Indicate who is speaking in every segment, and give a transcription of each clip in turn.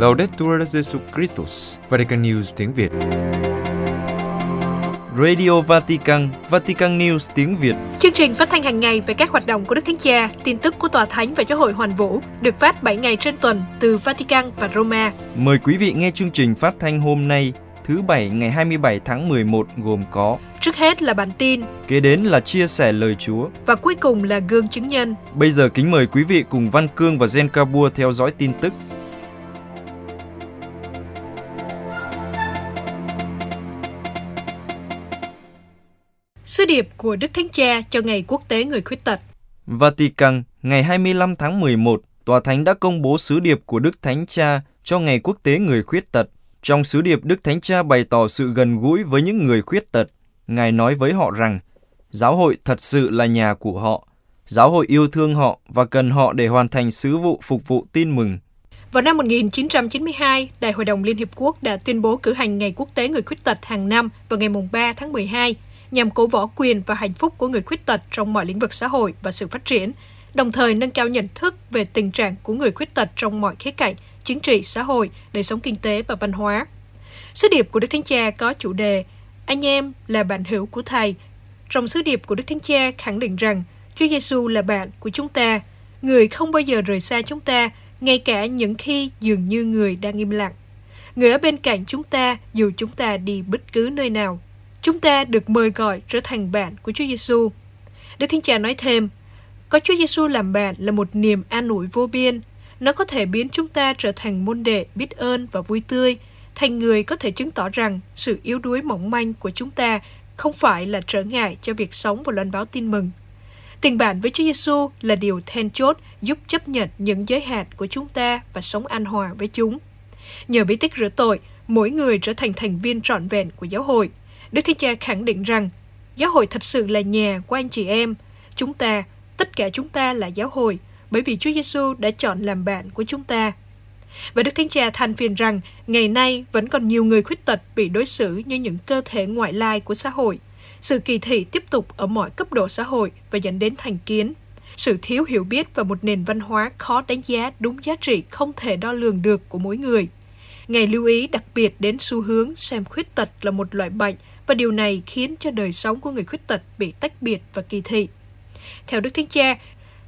Speaker 1: Laudetur Jesu Christus, Vatican News tiếng Việt. Radio Vatican, Vatican News tiếng Việt.
Speaker 2: Chương trình phát thanh hàng ngày về các hoạt động của Đức Thánh Cha, tin tức của Tòa Thánh và Giáo hội Hoàn Vũ được phát 7 ngày trên tuần từ Vatican và Roma.
Speaker 1: Mời quý vị nghe chương trình phát thanh hôm nay, thứ Bảy ngày 27 tháng 11 gồm có
Speaker 2: Trước hết là bản tin
Speaker 1: Kế đến là chia sẻ lời Chúa.
Speaker 2: và cuối cùng là gương chứng nhân.
Speaker 1: Bây giờ kính mời quý vị cùng Văn Cương và Zen Kabua theo dõi tin tức.
Speaker 2: Sứ điệp của Đức Thánh Cha cho Ngày Quốc tế Người Khuyết Tật.
Speaker 1: Vatican, ngày 25 tháng 11, Tòa Thánh đã công bố sứ điệp của Đức Thánh Cha cho Ngày Quốc tế Người Khuyết Tật. Trong sứ điệp, Đức Thánh Cha bày tỏ sự gần gũi với những người khuyết tật. Ngài nói với họ rằng, giáo hội thật sự là nhà của họ. Giáo hội yêu thương họ và cần họ để hoàn thành sứ vụ phục vụ tin mừng.
Speaker 2: Vào năm 1992, Đại hội đồng Liên Hiệp Quốc đã tuyên bố cử hành Ngày Quốc tế Người Khuyết Tật hàng năm vào ngày 3 tháng 12 nhằm cổ võ quyền và hạnh phúc của người khuyết tật trong mọi lĩnh vực xã hội và sự phát triển, đồng thời nâng cao nhận thức về tình trạng của người khuyết tật trong mọi khía cạnh, chính trị, xã hội, đời sống kinh tế và văn hóa. Sứ điệp của Đức Thánh Cha có chủ đề Anh em là bạn hữu của Thầy. Trong sứ điệp của Đức Thánh Cha khẳng định rằng Chúa Giêsu là bạn của chúng ta, người không bao giờ rời xa chúng ta, ngay cả những khi dường như người đang im lặng. Người ở bên cạnh chúng ta dù chúng ta đi bất cứ nơi nào. Chúng ta được mời gọi trở thành bạn của Chúa Giêsu. Đức Thánh Cha nói thêm, có Chúa Giêsu làm bạn là một niềm an ủi vô biên. Nó có thể biến chúng ta trở thành môn đệ biết ơn và vui tươi, thành người có thể chứng tỏ rằng sự yếu đuối mỏng manh của chúng ta không phải là trở ngại cho việc sống và loan báo tin mừng. Tình bạn với Chúa Giêsu là điều then chốt giúp chấp nhận những giới hạn của chúng ta và sống an hòa với chúng. Nhờ bí tích rửa tội, mỗi người trở thành thành viên trọn vẹn của giáo hội. Đức Thánh Cha khẳng định rằng giáo hội thật sự là nhà của anh chị em. Chúng ta, tất cả chúng ta là giáo hội bởi vì Chúa Giêsu đã chọn làm bạn của chúng ta. Và Đức Thánh Cha than phiền rằng ngày nay vẫn còn nhiều người khuyết tật bị đối xử như những cơ thể ngoại lai của xã hội. Sự kỳ thị tiếp tục ở mọi cấp độ xã hội và dẫn đến thành kiến. Sự thiếu hiểu biết và một nền văn hóa khó đánh giá đúng giá trị không thể đo lường được của mỗi người. Ngài lưu ý đặc biệt đến xu hướng xem khuyết tật là một loại bệnh và điều này khiến cho đời sống của người khuyết tật bị tách biệt và kỳ thị. Theo Đức Thánh Cha,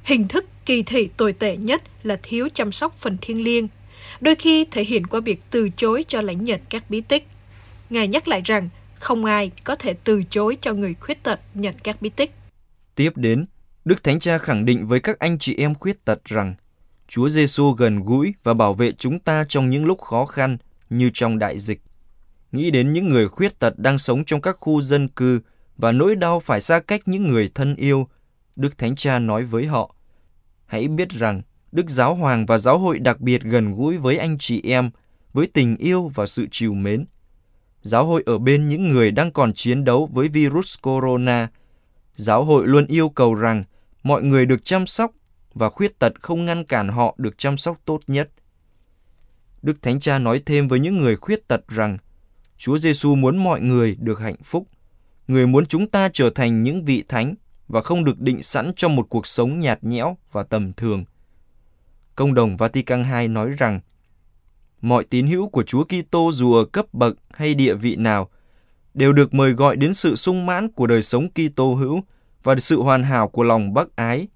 Speaker 2: hình thức kỳ thị tồi tệ nhất là thiếu chăm sóc phần thiêng liêng, đôi khi thể hiện qua việc từ chối cho lãnh nhận các bí tích. Ngài nhắc lại rằng không ai có thể từ chối cho người khuyết tật nhận các bí tích.
Speaker 1: Tiếp đến, Đức Thánh Cha khẳng định với các anh chị em khuyết tật rằng Chúa Giêsu gần gũi và bảo vệ chúng ta trong những lúc khó khăn như trong đại dịch. Nghĩ đến những người khuyết tật đang sống trong các khu dân cư và nỗi đau phải xa cách những người thân yêu, Đức Thánh Cha nói với họ, hãy biết rằng Đức Giáo Hoàng và Giáo hội đặc biệt gần gũi với anh chị em, với tình yêu và sự chiều mến. Giáo hội ở bên những người đang còn chiến đấu với virus corona. Giáo hội luôn yêu cầu rằng mọi người được chăm sóc và khuyết tật không ngăn cản họ được chăm sóc tốt nhất. Đức Thánh Cha nói thêm với những người khuyết tật rằng Chúa Giêsu muốn mọi người được hạnh phúc. Người muốn chúng ta trở thành những vị thánh và không được định sẵn cho một cuộc sống nhạt nhẽo và tầm thường. Công đồng Vatican II nói rằng mọi tín hữu của Chúa Kitô dù ở cấp bậc hay địa vị nào đều được mời gọi đến sự sung mãn của đời sống Kitô hữu và sự hoàn hảo của lòng bác ái.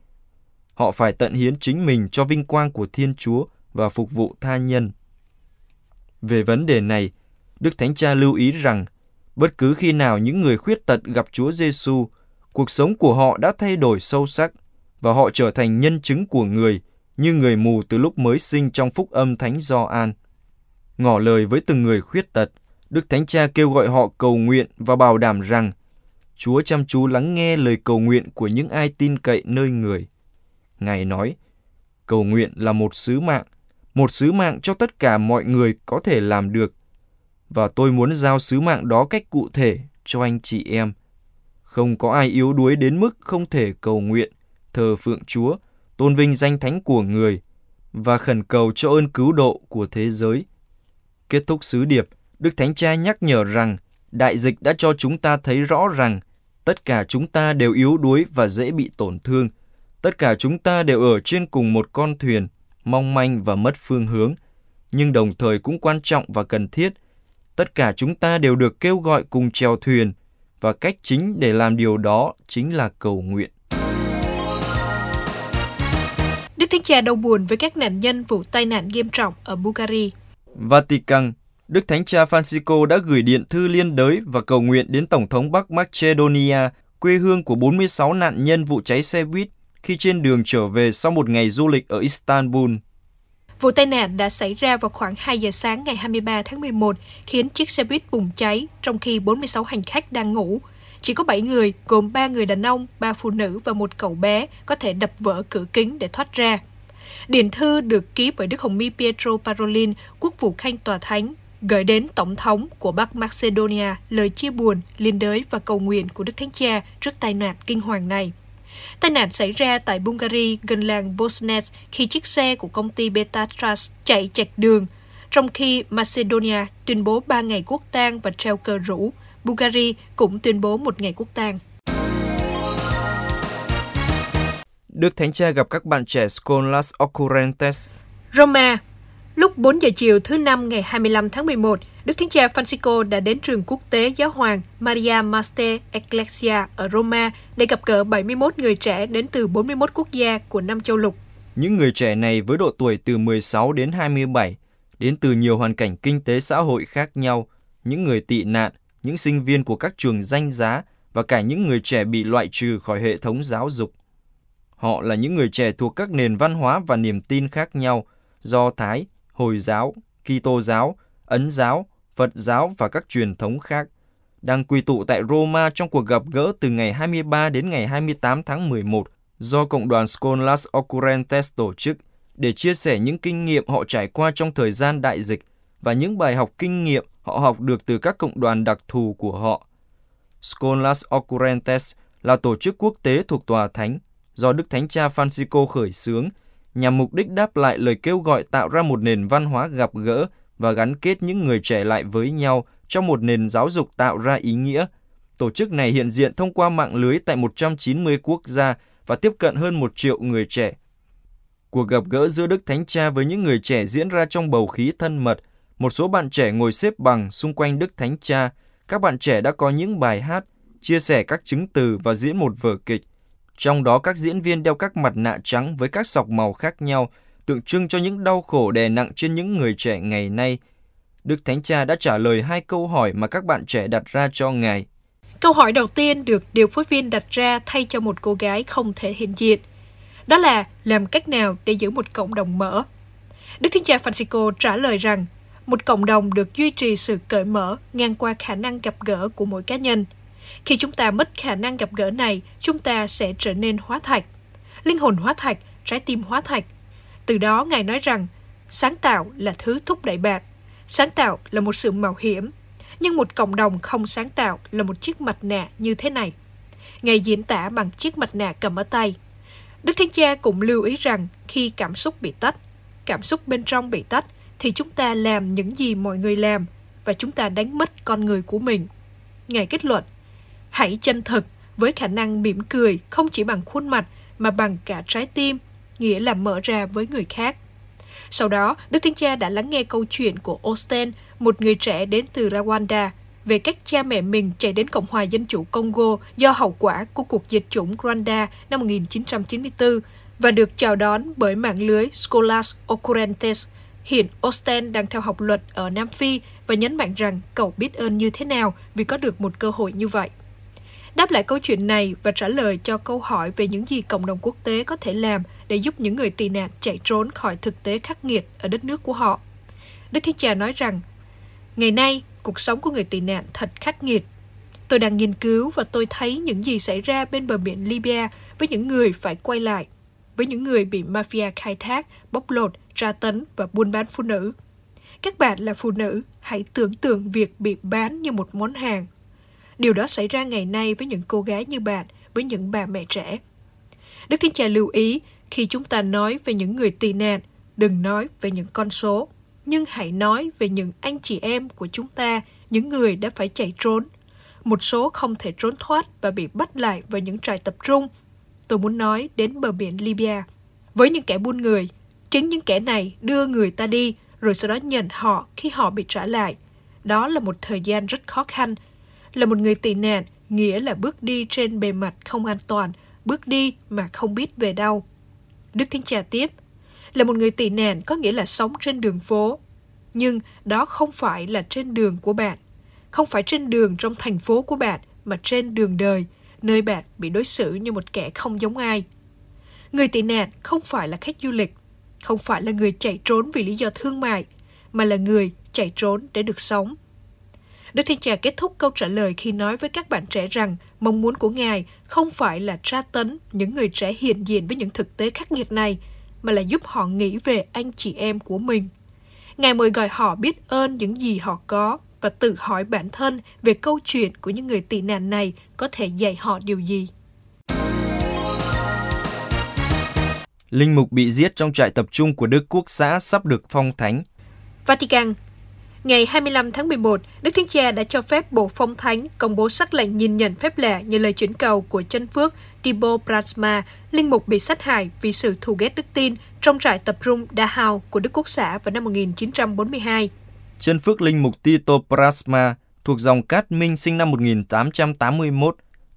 Speaker 1: Họ phải tận hiến chính mình cho vinh quang của Thiên Chúa và phục vụ tha nhân. Về vấn đề này, Đức Thánh Cha lưu ý rằng bất cứ khi nào những người khuyết tật gặp Chúa Giêsu, cuộc sống của họ đã thay đổi sâu sắc và họ trở thành nhân chứng của người như người mù từ lúc mới sinh trong phúc âm Thánh Gioan. Ngỏ lời với từng người khuyết tật, Đức Thánh Cha kêu gọi họ cầu nguyện và bảo đảm rằng Chúa chăm chú lắng nghe lời cầu nguyện của những ai tin cậy nơi người. Ngài nói, cầu nguyện là một sứ mạng, một sứ mạng cho tất cả mọi người có thể làm được. Và tôi muốn giao sứ mạng đó cách cụ thể cho anh chị em. Không có ai yếu đuối đến mức không thể cầu nguyện, thờ phượng Chúa, tôn vinh danh thánh của người và khẩn cầu cho ơn cứu độ của thế giới. Kết thúc sứ điệp, Đức Thánh Cha nhắc nhở rằng đại dịch đã cho chúng ta thấy rõ rằng tất cả chúng ta đều yếu đuối và dễ bị tổn thương. Tất cả chúng ta đều ở trên cùng một con thuyền, mong manh và mất phương hướng. nhưng đồng thời cũng quan trọng và cần thiết. Tất cả chúng ta đều được kêu gọi cùng chèo thuyền và cách chính để làm điều đó chính là cầu nguyện.
Speaker 2: Đức Thánh Cha đau buồn với các nạn nhân vụ tai nạn nghiêm trọng ở Bulgaria.
Speaker 1: Vatican, Đức Thánh Cha Francisco đã gửi điện thư liên đới và cầu nguyện đến Tổng thống Bắc Macedonia, quê hương của 46 nạn nhân vụ cháy xe buýt khi trên đường trở về sau một ngày du lịch ở Istanbul.
Speaker 2: Vụ tai nạn đã xảy ra vào khoảng 2 giờ sáng ngày 23 tháng 11, khiến chiếc xe buýt bùng cháy trong khi 46 hành khách đang ngủ. Chỉ có 7 người, gồm 3 người đàn ông, 3 phụ nữ và một cậu bé có thể đập vỡ cửa kính để thoát ra. Điện thư được ký bởi Đức Hồng Mi Pietro Parolin, quốc vụ khanh tòa thánh, gửi đến Tổng thống của Bắc Macedonia lời chia buồn, liên đới và cầu nguyện của Đức Thánh Cha trước tai nạn kinh hoàng này. Tai nạn xảy ra tại Bulgaria gần làng Bosnes khi chiếc xe của công ty Beta Trust chạy chạch đường, trong khi Macedonia tuyên bố 3 ngày quốc tang và treo cờ rủ, Bulgaria cũng tuyên bố một ngày quốc tang.
Speaker 1: Đức Thánh Cha gặp các bạn trẻ Scholas Occurrentes.
Speaker 2: Roma, lúc 4 giờ chiều thứ Năm ngày 25 tháng 11, Đức Thánh Cha Francisco đã đến trường quốc tế giáo hoàng Maria Master Ecclesia ở Roma để gặp gỡ 71 người trẻ đến từ 41 quốc gia của năm châu lục.
Speaker 1: Những người trẻ này với độ tuổi từ 16 đến 27, đến từ nhiều hoàn cảnh kinh tế xã hội khác nhau, những người tị nạn, những sinh viên của các trường danh giá và cả những người trẻ bị loại trừ khỏi hệ thống giáo dục. Họ là những người trẻ thuộc các nền văn hóa và niềm tin khác nhau, do Thái, Hồi giáo, Kitô giáo, Ấn giáo, Phật giáo và các truyền thống khác, đang quy tụ tại Roma trong cuộc gặp gỡ từ ngày 23 đến ngày 28 tháng 11 do Cộng đoàn Scholas Occurrentes tổ chức để chia sẻ những kinh nghiệm họ trải qua trong thời gian đại dịch và những bài học kinh nghiệm họ học được từ các cộng đoàn đặc thù của họ. Scholas Occurrentes là tổ chức quốc tế thuộc Tòa Thánh do Đức Thánh Cha Francisco khởi xướng nhằm mục đích đáp lại lời kêu gọi tạo ra một nền văn hóa gặp gỡ và gắn kết những người trẻ lại với nhau trong một nền giáo dục tạo ra ý nghĩa. Tổ chức này hiện diện thông qua mạng lưới tại 190 quốc gia và tiếp cận hơn một triệu người trẻ. Cuộc gặp gỡ giữa Đức Thánh Cha với những người trẻ diễn ra trong bầu khí thân mật. Một số bạn trẻ ngồi xếp bằng xung quanh Đức Thánh Cha. Các bạn trẻ đã có những bài hát, chia sẻ các chứng từ và diễn một vở kịch. Trong đó các diễn viên đeo các mặt nạ trắng với các sọc màu khác nhau, tượng trưng cho những đau khổ đè nặng trên những người trẻ ngày nay. Đức Thánh Cha đã trả lời hai câu hỏi mà các bạn trẻ đặt ra cho Ngài.
Speaker 2: Câu hỏi đầu tiên được điều phối viên đặt ra thay cho một cô gái không thể hiện diện. Đó là làm cách nào để giữ một cộng đồng mở? Đức Thánh Cha Francisco trả lời rằng một cộng đồng được duy trì sự cởi mở ngang qua khả năng gặp gỡ của mỗi cá nhân. Khi chúng ta mất khả năng gặp gỡ này, chúng ta sẽ trở nên hóa thạch. Linh hồn hóa thạch, trái tim hóa thạch. Từ đó Ngài nói rằng, sáng tạo là thứ thúc đẩy bạn. Sáng tạo là một sự mạo hiểm, nhưng một cộng đồng không sáng tạo là một chiếc mặt nạ như thế này. Ngài diễn tả bằng chiếc mặt nạ cầm ở tay. Đức Thánh Cha cũng lưu ý rằng khi cảm xúc bị tách, cảm xúc bên trong bị tách, thì chúng ta làm những gì mọi người làm và chúng ta đánh mất con người của mình. Ngài kết luận, hãy chân thực với khả năng mỉm cười không chỉ bằng khuôn mặt mà bằng cả trái tim, nghĩa là mở ra với người khác. Sau đó, Đức thiên Cha đã lắng nghe câu chuyện của Osten, một người trẻ đến từ Rwanda, về cách cha mẹ mình chạy đến Cộng hòa Dân chủ Congo do hậu quả của cuộc diệt chủng Rwanda năm 1994 và được chào đón bởi mạng lưới Scholas Occurrentes. Hiện Osten đang theo học luật ở Nam Phi và nhấn mạnh rằng cậu biết ơn như thế nào vì có được một cơ hội như vậy. Đáp lại câu chuyện này và trả lời cho câu hỏi về những gì cộng đồng quốc tế có thể làm để giúp những người tị nạn chạy trốn khỏi thực tế khắc nghiệt ở đất nước của họ. Đức Thiên Cha nói rằng, Ngày nay, cuộc sống của người tị nạn thật khắc nghiệt. Tôi đang nghiên cứu và tôi thấy những gì xảy ra bên bờ biển Libya với những người phải quay lại, với những người bị mafia khai thác, bóc lột, tra tấn và buôn bán phụ nữ. Các bạn là phụ nữ, hãy tưởng tượng việc bị bán như một món hàng. Điều đó xảy ra ngày nay với những cô gái như bạn, với những bà mẹ trẻ. Đức Thiên Cha lưu ý, khi chúng ta nói về những người tị nạn, đừng nói về những con số, nhưng hãy nói về những anh chị em của chúng ta, những người đã phải chạy trốn. Một số không thể trốn thoát và bị bắt lại vào những trại tập trung. Tôi muốn nói đến bờ biển Libya. Với những kẻ buôn người, chính những kẻ này đưa người ta đi rồi sau đó nhận họ khi họ bị trả lại. Đó là một thời gian rất khó khăn. Là một người tị nạn, nghĩa là bước đi trên bề mặt không an toàn, bước đi mà không biết về đâu. Đức Thánh Cha tiếp, là một người tị nạn có nghĩa là sống trên đường phố. Nhưng đó không phải là trên đường của bạn. Không phải trên đường trong thành phố của bạn, mà trên đường đời, nơi bạn bị đối xử như một kẻ không giống ai. Người tị nạn không phải là khách du lịch, không phải là người chạy trốn vì lý do thương mại, mà là người chạy trốn để được sống. Đức Thiên Cha kết thúc câu trả lời khi nói với các bạn trẻ rằng mong muốn của Ngài không phải là tra tấn những người trẻ hiện diện với những thực tế khắc nghiệt này, mà là giúp họ nghĩ về anh chị em của mình. Ngài mời gọi họ biết ơn những gì họ có và tự hỏi bản thân về câu chuyện của những người tị nạn này có thể dạy họ điều gì.
Speaker 1: Linh mục bị giết trong trại tập trung của Đức Quốc xã sắp được phong thánh.
Speaker 2: Vatican Ngày 25 tháng 11, Đức Thánh Cha đã cho phép Bộ Phong Thánh công bố sắc lệnh nhìn nhận phép lạ như lời chuyển cầu của chân phước Tibo Prasma, linh mục bị sát hại vì sự thù ghét đức tin trong trại tập trung Dachau của Đức Quốc xã vào năm 1942.
Speaker 1: Chân phước linh mục Tito Prasma thuộc dòng Cát Minh sinh năm 1881.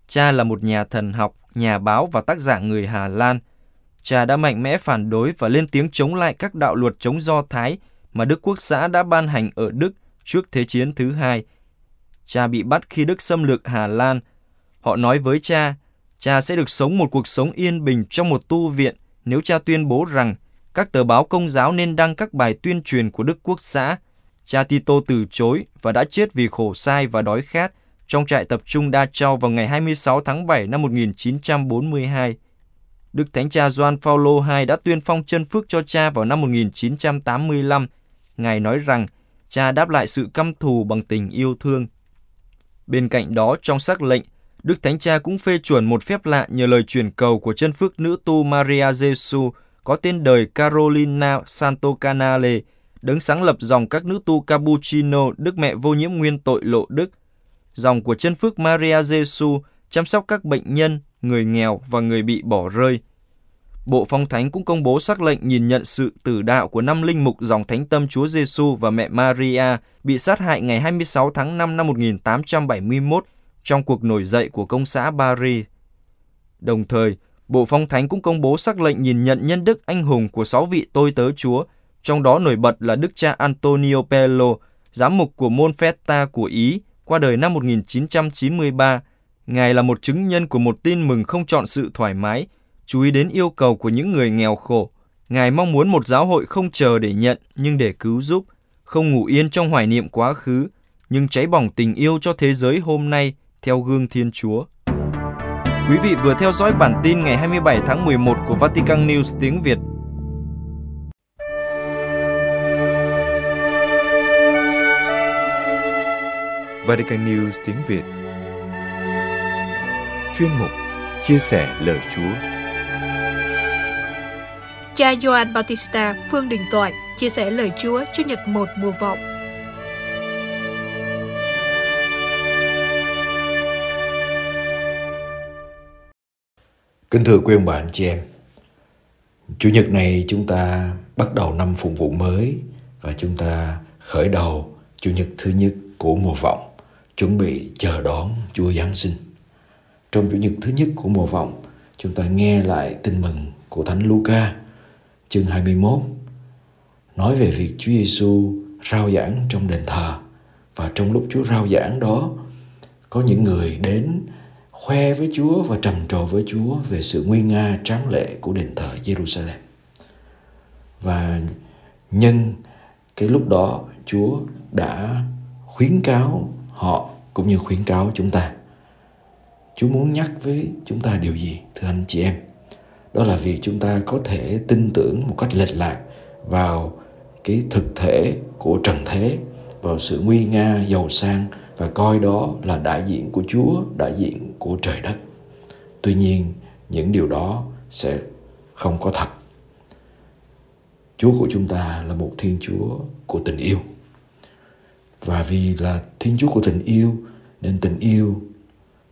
Speaker 1: Cha là một nhà thần học, nhà báo và tác giả người Hà Lan. Cha đã mạnh mẽ phản đối và lên tiếng chống lại các đạo luật chống Do Thái mà Đức Quốc xã đã ban hành ở Đức trước Thế chiến thứ hai. Cha bị bắt khi Đức xâm lược Hà Lan. Họ nói với cha, cha sẽ được sống một cuộc sống yên bình trong một tu viện nếu cha tuyên bố rằng các tờ báo công giáo nên đăng các bài tuyên truyền của Đức Quốc xã. Cha Tito từ chối và đã chết vì khổ sai và đói khát trong trại tập trung Đa Châu vào ngày 26 tháng 7 năm 1942. Đức Thánh Cha Gioan Phaolô II đã tuyên phong chân phước cho cha vào năm 1985 Ngài nói rằng cha đáp lại sự căm thù bằng tình yêu thương. Bên cạnh đó, trong sắc lệnh, Đức Thánh Cha cũng phê chuẩn một phép lạ nhờ lời truyền cầu của chân phước nữ tu Maria Giêsu có tên đời Carolina Santo Canale, đấng sáng lập dòng các nữ tu Cappuccino Đức Mẹ Vô Nhiễm Nguyên Tội Lộ Đức. Dòng của chân phước Maria Giêsu chăm sóc các bệnh nhân, người nghèo và người bị bỏ rơi – Bộ Phong Thánh cũng công bố sắc lệnh nhìn nhận sự tử đạo của năm linh mục dòng Thánh Tâm Chúa Giêsu và mẹ Maria bị sát hại ngày 26 tháng 5 năm 1871 trong cuộc nổi dậy của công xã Paris. Đồng thời, Bộ Phong Thánh cũng công bố sắc lệnh nhìn nhận nhân đức anh hùng của sáu vị tôi tớ Chúa, trong đó nổi bật là Đức cha Antonio Pello, giám mục của Monfetta của Ý, qua đời năm 1993. Ngài là một chứng nhân của một tin mừng không chọn sự thoải mái, chú ý đến yêu cầu của những người nghèo khổ. Ngài mong muốn một giáo hội không chờ để nhận nhưng để cứu giúp, không ngủ yên trong hoài niệm quá khứ, nhưng cháy bỏng tình yêu cho thế giới hôm nay theo gương Thiên Chúa. Quý vị vừa theo dõi bản tin ngày 27 tháng 11 của Vatican News tiếng Việt.
Speaker 3: Vatican News tiếng Việt Chuyên mục Chia sẻ lời Chúa
Speaker 2: Cha Joan Bautista, Phương Đình Toại, chia sẻ lời Chúa Chủ nhật một mùa vọng.
Speaker 4: Kính thưa quý ông bạn chị em, Chủ nhật này chúng ta bắt đầu năm phụng vụ mới và chúng ta khởi đầu Chủ nhật thứ nhất của mùa vọng, chuẩn bị chờ đón Chúa Giáng sinh. Trong Chủ nhật thứ nhất của mùa vọng, chúng ta nghe lại tin mừng của Thánh Luca chương 21 nói về việc Chúa Giêsu rao giảng trong đền thờ và trong lúc Chúa rao giảng đó, có những người đến khoe với Chúa và trầm trồ với Chúa về sự nguy nga tráng lệ của đền thờ Jerusalem. Và nhân cái lúc đó, Chúa đã khuyến cáo họ cũng như khuyến cáo chúng ta. Chúa muốn nhắc với chúng ta điều gì, thưa anh chị em? Đó là việc chúng ta có thể tin tưởng một cách lệch lạc vào cái thực thể của trần thế vào sự nguy nga giàu sang và coi đó là đại diện của Chúa, đại diện của trời đất. Tuy nhiên, những điều đó sẽ không có thật. Chúa của chúng ta là một Thiên Chúa của tình yêu. Và vì là Thiên Chúa của tình yêu nên tình yêu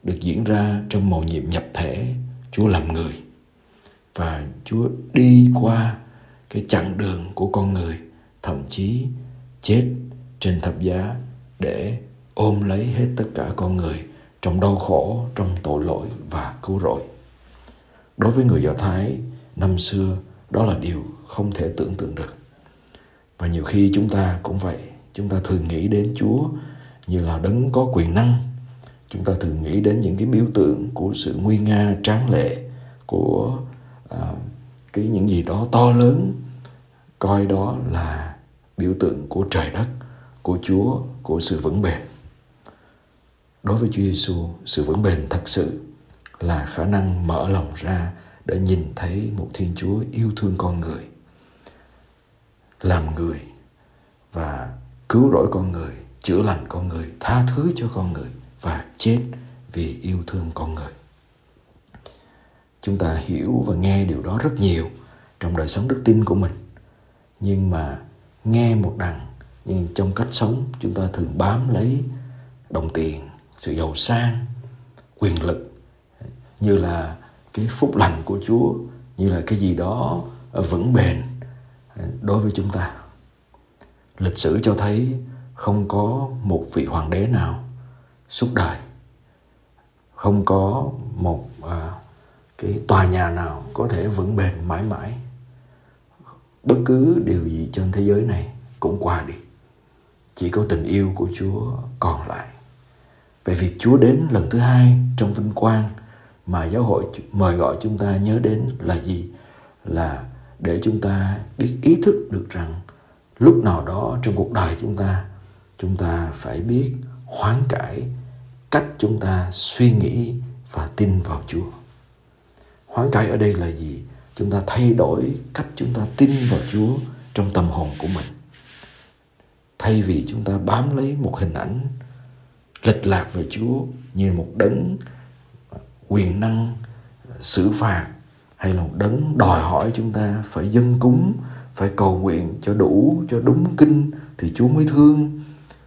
Speaker 4: được diễn ra trong màu nhiệm nhập thể Chúa làm người và Chúa đi qua cái chặng đường của con người thậm chí chết trên thập giá để ôm lấy hết tất cả con người trong đau khổ, trong tội lỗi và cứu rỗi. Đối với người Do Thái năm xưa, đó là điều không thể tưởng tượng được. Và nhiều khi chúng ta cũng vậy, chúng ta thường nghĩ đến Chúa như là đấng có quyền năng. Chúng ta thường nghĩ đến những cái biểu tượng của sự nguy nga tráng lệ của à, cái những gì đó to lớn coi đó là biểu tượng của trời đất, của Chúa, của sự vững bền. Đối với Chúa Giêsu, sự vững bền thật sự là khả năng mở lòng ra để nhìn thấy một Thiên Chúa yêu thương con người, làm người và cứu rỗi con người, chữa lành con người, tha thứ cho con người và chết vì yêu thương con người. Chúng ta hiểu và nghe điều đó rất nhiều trong đời sống đức tin của mình. Nhưng mà nghe một đằng nhưng trong cách sống chúng ta thường bám lấy đồng tiền, sự giàu sang, quyền lực như là cái phúc lành của Chúa, như là cái gì đó vững bền đối với chúng ta. Lịch sử cho thấy không có một vị hoàng đế nào suốt đời không có một à, cái tòa nhà nào có thể vững bền mãi mãi. Bất cứ điều gì trên thế giới này cũng qua đi. Chỉ có tình yêu của chúa còn lại. Về việc chúa đến lần thứ hai trong vinh quang mà giáo hội mời gọi chúng ta nhớ đến là gì? Là để chúng ta biết ý thức được rằng lúc nào đó trong cuộc đời chúng ta chúng ta phải biết hoán cải cách chúng ta suy nghĩ và tin vào Chúa. Hoán cải ở đây là gì? Chúng ta thay đổi cách chúng ta tin vào Chúa trong tâm hồn của mình. Thay vì chúng ta bám lấy một hình ảnh lệch lạc về Chúa như một đấng quyền năng xử phạt hay là một đấng đòi hỏi chúng ta phải dân cúng, phải cầu nguyện cho đủ, cho đúng kinh thì Chúa mới thương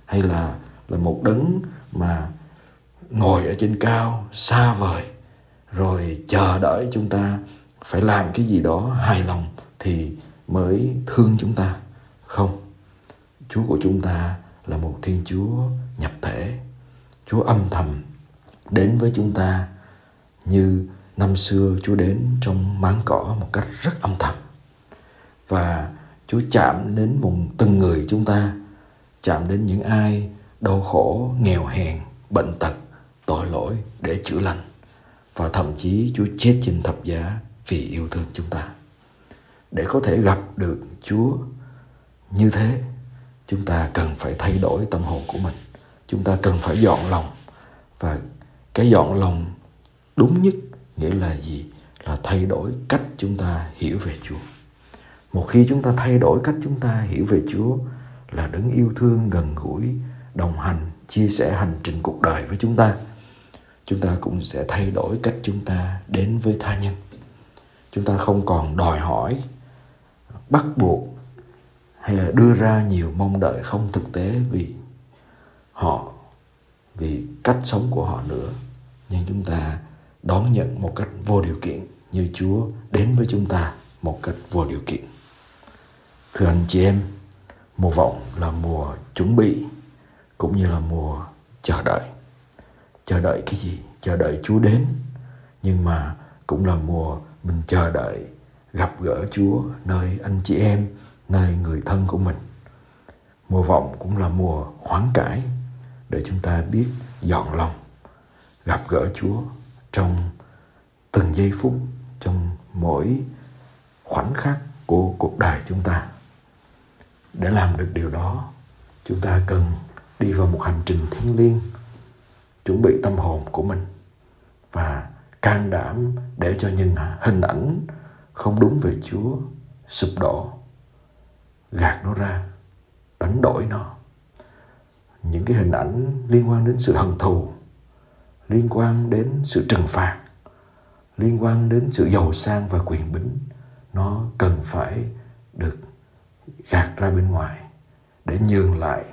Speaker 4: hay là là một đấng mà ngồi ở trên cao xa vời rồi chờ đợi chúng ta phải làm cái gì đó hài lòng thì mới thương chúng ta. Không, chúa của chúng ta là một thiên chúa nhập thể. Chúa âm thầm đến với chúng ta như năm xưa chúa đến trong máng cỏ một cách rất âm thầm. Và chúa chạm đến mùng từng người chúng ta, chạm đến những ai đau khổ, nghèo hèn, bệnh tật, tội lỗi để chữa lành và thậm chí Chúa chết trên thập giá vì yêu thương chúng ta. Để có thể gặp được Chúa như thế, chúng ta cần phải thay đổi tâm hồn của mình. Chúng ta cần phải dọn lòng và cái dọn lòng đúng nhất nghĩa là gì? Là thay đổi cách chúng ta hiểu về Chúa. Một khi chúng ta thay đổi cách chúng ta hiểu về Chúa là đứng yêu thương gần gũi, đồng hành, chia sẻ hành trình cuộc đời với chúng ta chúng ta cũng sẽ thay đổi cách chúng ta đến với tha nhân. Chúng ta không còn đòi hỏi bắt buộc hay là đưa ra nhiều mong đợi không thực tế vì họ vì cách sống của họ nữa. Nhưng chúng ta đón nhận một cách vô điều kiện như Chúa đến với chúng ta một cách vô điều kiện. Thưa anh chị em, mùa vọng là mùa chuẩn bị cũng như là mùa chờ đợi chờ đợi cái gì? Chờ đợi chúa đến. Nhưng mà cũng là mùa mình chờ đợi gặp gỡ chúa nơi anh chị em, nơi người thân của mình. Mùa vọng cũng là mùa hoán cải để chúng ta biết dọn lòng, gặp gỡ chúa trong từng giây phút, trong mỗi khoảnh khắc của cuộc đời chúng ta. Để làm được điều đó, chúng ta cần đi vào một hành trình thiêng liêng chuẩn bị tâm hồn của mình và can đảm để cho những hình ảnh không đúng về Chúa sụp đổ, gạt nó ra, đánh đổi nó. Những cái hình ảnh liên quan đến sự hận thù, liên quan đến sự trừng phạt, liên quan đến sự giàu sang và quyền bính, nó cần phải được gạt ra bên ngoài để nhường lại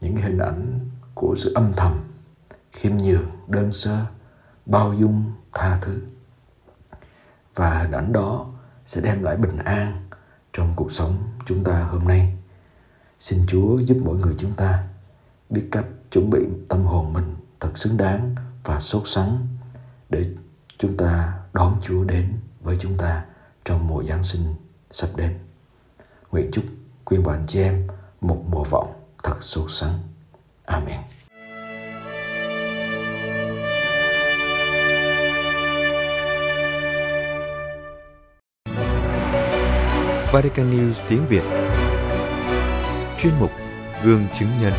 Speaker 4: những hình ảnh của sự âm thầm khiêm nhường, đơn sơ, bao dung, tha thứ. Và hình ảnh đó sẽ đem lại bình an trong cuộc sống chúng ta hôm nay. Xin Chúa giúp mỗi người chúng ta biết cách chuẩn bị tâm hồn mình thật xứng đáng và sốt sắng để chúng ta đón Chúa đến với chúng ta trong mùa Giáng sinh sắp đến. Nguyện chúc quý bạn chị em một mùa vọng thật sốt sắng. Amen.
Speaker 3: Vatican News tiếng Việt. Chuyên mục Gương chứng nhân.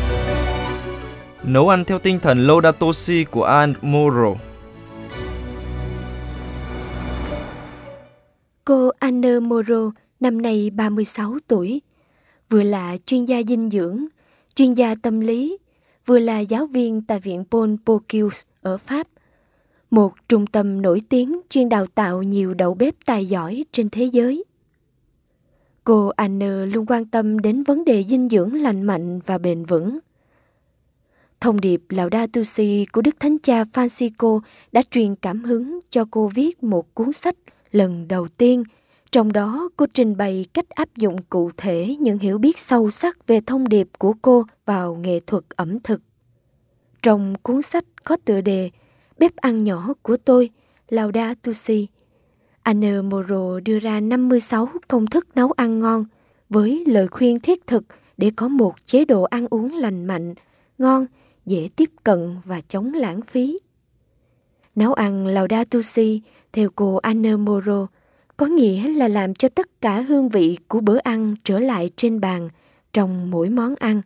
Speaker 1: Nấu ăn theo tinh thần Laudato Si của Anne Moro.
Speaker 5: Cô Anne Moro năm nay 36 tuổi, vừa là chuyên gia dinh dưỡng, chuyên gia tâm lý, vừa là giáo viên tại Viện Paul Bocuse ở Pháp, một trung tâm nổi tiếng chuyên đào tạo nhiều đầu bếp tài giỏi trên thế giới. Cô Anne luôn quan tâm đến vấn đề dinh dưỡng lành mạnh và bền vững. Thông điệp Laudato Si của Đức Thánh Cha Francisco đã truyền cảm hứng cho cô viết một cuốn sách lần đầu tiên, trong đó cô trình bày cách áp dụng cụ thể những hiểu biết sâu sắc về thông điệp của cô vào nghệ thuật ẩm thực. Trong cuốn sách có tựa đề Bếp ăn nhỏ của tôi, Laudato Si, Anne Moro đưa ra 56 công thức nấu ăn ngon với lời khuyên thiết thực để có một chế độ ăn uống lành mạnh, ngon, dễ tiếp cận và chống lãng phí. Nấu ăn Laudato Si theo cô Anne Moro có nghĩa là làm cho tất cả hương vị của bữa ăn trở lại trên bàn trong mỗi món ăn.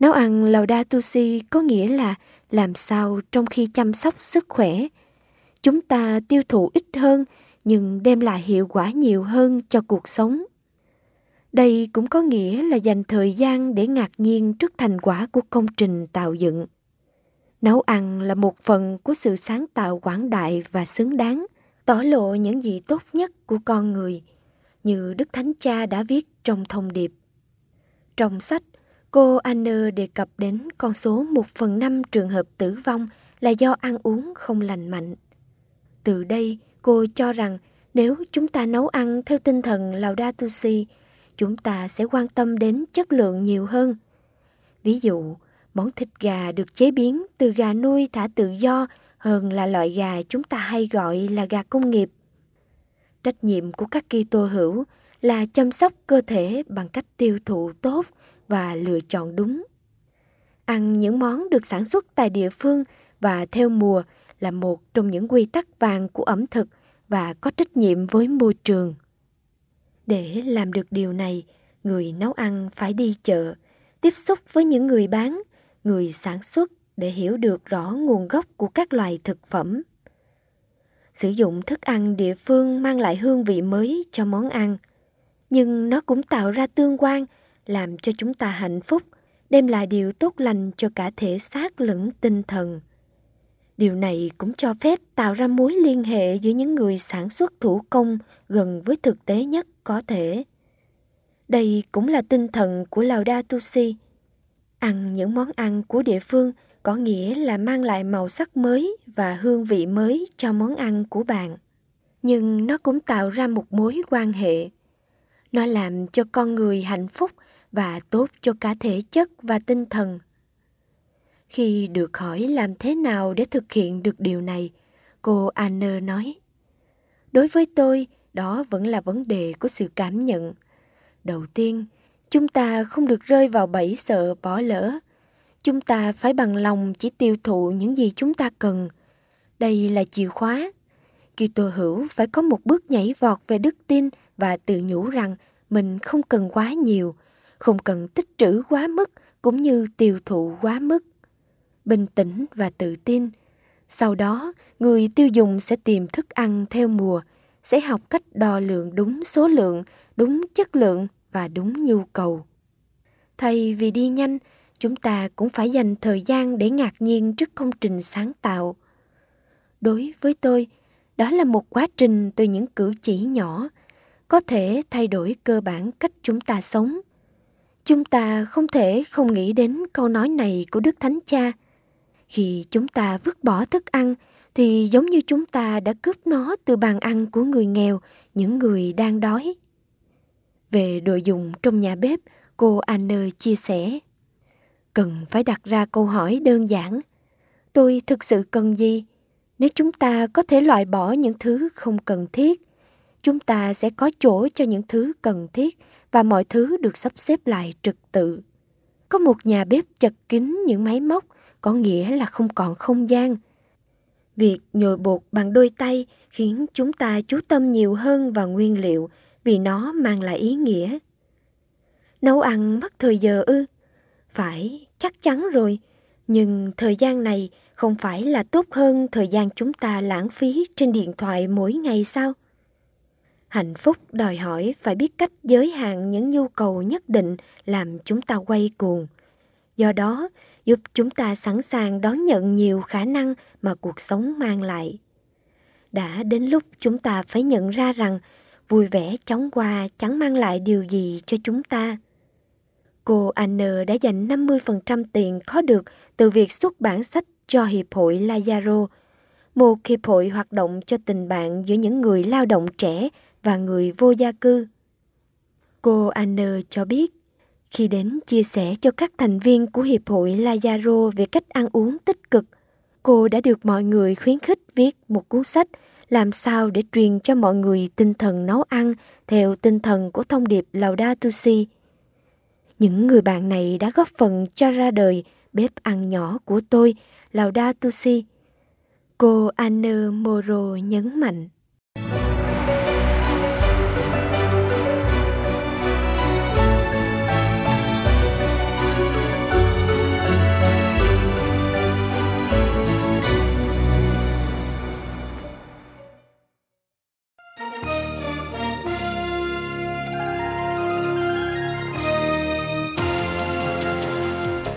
Speaker 5: Nấu ăn Laudato Si có nghĩa là làm sao trong khi chăm sóc sức khỏe, chúng ta tiêu thụ ít hơn nhưng đem lại hiệu quả nhiều hơn cho cuộc sống. Đây cũng có nghĩa là dành thời gian để ngạc nhiên trước thành quả của công trình tạo dựng. Nấu ăn là một phần của sự sáng tạo quảng đại và xứng đáng, tỏ lộ những gì tốt nhất của con người, như Đức Thánh Cha đã viết trong thông điệp. Trong sách, cô Anne đề cập đến con số một phần năm trường hợp tử vong là do ăn uống không lành mạnh. Từ đây, cô cho rằng nếu chúng ta nấu ăn theo tinh thần Laudato Si, chúng ta sẽ quan tâm đến chất lượng nhiều hơn. Ví dụ, món thịt gà được chế biến từ gà nuôi thả tự do hơn là loại gà chúng ta hay gọi là gà công nghiệp. Trách nhiệm của các Kitô hữu là chăm sóc cơ thể bằng cách tiêu thụ tốt và lựa chọn đúng. Ăn những món được sản xuất tại địa phương và theo mùa là một trong những quy tắc vàng của ẩm thực và có trách nhiệm với môi trường. Để làm được điều này, người nấu ăn phải đi chợ, tiếp xúc với những người bán, người sản xuất để hiểu được rõ nguồn gốc của các loài thực phẩm. Sử dụng thức ăn địa phương mang lại hương vị mới cho món ăn, nhưng nó cũng tạo ra tương quan, làm cho chúng ta hạnh phúc, đem lại điều tốt lành cho cả thể xác lẫn tinh thần. Điều này cũng cho phép tạo ra mối liên hệ giữa những người sản xuất thủ công gần với thực tế nhất có thể. Đây cũng là tinh thần của Laudato Si. Ăn những món ăn của địa phương có nghĩa là mang lại màu sắc mới và hương vị mới cho món ăn của bạn. Nhưng nó cũng tạo ra một mối quan hệ. Nó làm cho con người hạnh phúc và tốt cho cả thể chất và tinh thần khi được hỏi làm thế nào để thực hiện được điều này, cô Anne nói, Đối với tôi, đó vẫn là vấn đề của sự cảm nhận. Đầu tiên, chúng ta không được rơi vào bẫy sợ bỏ lỡ. Chúng ta phải bằng lòng chỉ tiêu thụ những gì chúng ta cần. Đây là chìa khóa. Kitô hữu phải có một bước nhảy vọt về đức tin và tự nhủ rằng mình không cần quá nhiều, không cần tích trữ quá mức cũng như tiêu thụ quá mức bình tĩnh và tự tin. Sau đó, người tiêu dùng sẽ tìm thức ăn theo mùa, sẽ học cách đo lượng đúng số lượng, đúng chất lượng và đúng nhu cầu. Thay vì đi nhanh, chúng ta cũng phải dành thời gian để ngạc nhiên trước công trình sáng tạo. Đối với tôi, đó là một quá trình từ những cử chỉ nhỏ, có thể thay đổi cơ bản cách chúng ta sống. Chúng ta không thể không nghĩ đến câu nói này của Đức Thánh Cha – khi chúng ta vứt bỏ thức ăn thì giống như chúng ta đã cướp nó từ bàn ăn của người nghèo, những người đang đói. Về đồ dùng trong nhà bếp, cô Anne chia sẻ. Cần phải đặt ra câu hỏi đơn giản. Tôi thực sự cần gì? Nếu chúng ta có thể loại bỏ những thứ không cần thiết, chúng ta sẽ có chỗ cho những thứ cần thiết và mọi thứ được sắp xếp lại trật tự. Có một nhà bếp chật kín những máy móc có nghĩa là không còn không gian. Việc nhồi bột bằng đôi tay khiến chúng ta chú tâm nhiều hơn vào nguyên liệu vì nó mang lại ý nghĩa. Nấu ăn mất thời giờ ư? Phải, chắc chắn rồi. Nhưng thời gian này không phải là tốt hơn thời gian chúng ta lãng phí trên điện thoại mỗi ngày sao? Hạnh phúc đòi hỏi phải biết cách giới hạn những nhu cầu nhất định làm chúng ta quay cuồng. Do đó, giúp chúng ta sẵn sàng đón nhận nhiều khả năng mà cuộc sống mang lại. Đã đến lúc chúng ta phải nhận ra rằng vui vẻ chóng qua chẳng mang lại điều gì cho chúng ta. Cô Anne đã dành 50% tiền có được từ việc xuất bản sách cho Hiệp hội Lazaro, một hiệp hội hoạt động cho tình bạn giữa những người lao động trẻ và người vô gia cư. Cô Anne cho biết, khi đến chia sẻ cho các thành viên của Hiệp hội Lazaro về cách ăn uống tích cực, cô đã được mọi người khuyến khích viết một cuốn sách làm sao để truyền cho mọi người tinh thần nấu ăn theo tinh thần của thông điệp Laudato Si. Những người bạn này đã góp phần cho ra đời bếp ăn nhỏ của tôi, Laudato Si. Cô Anne Moro nhấn mạnh.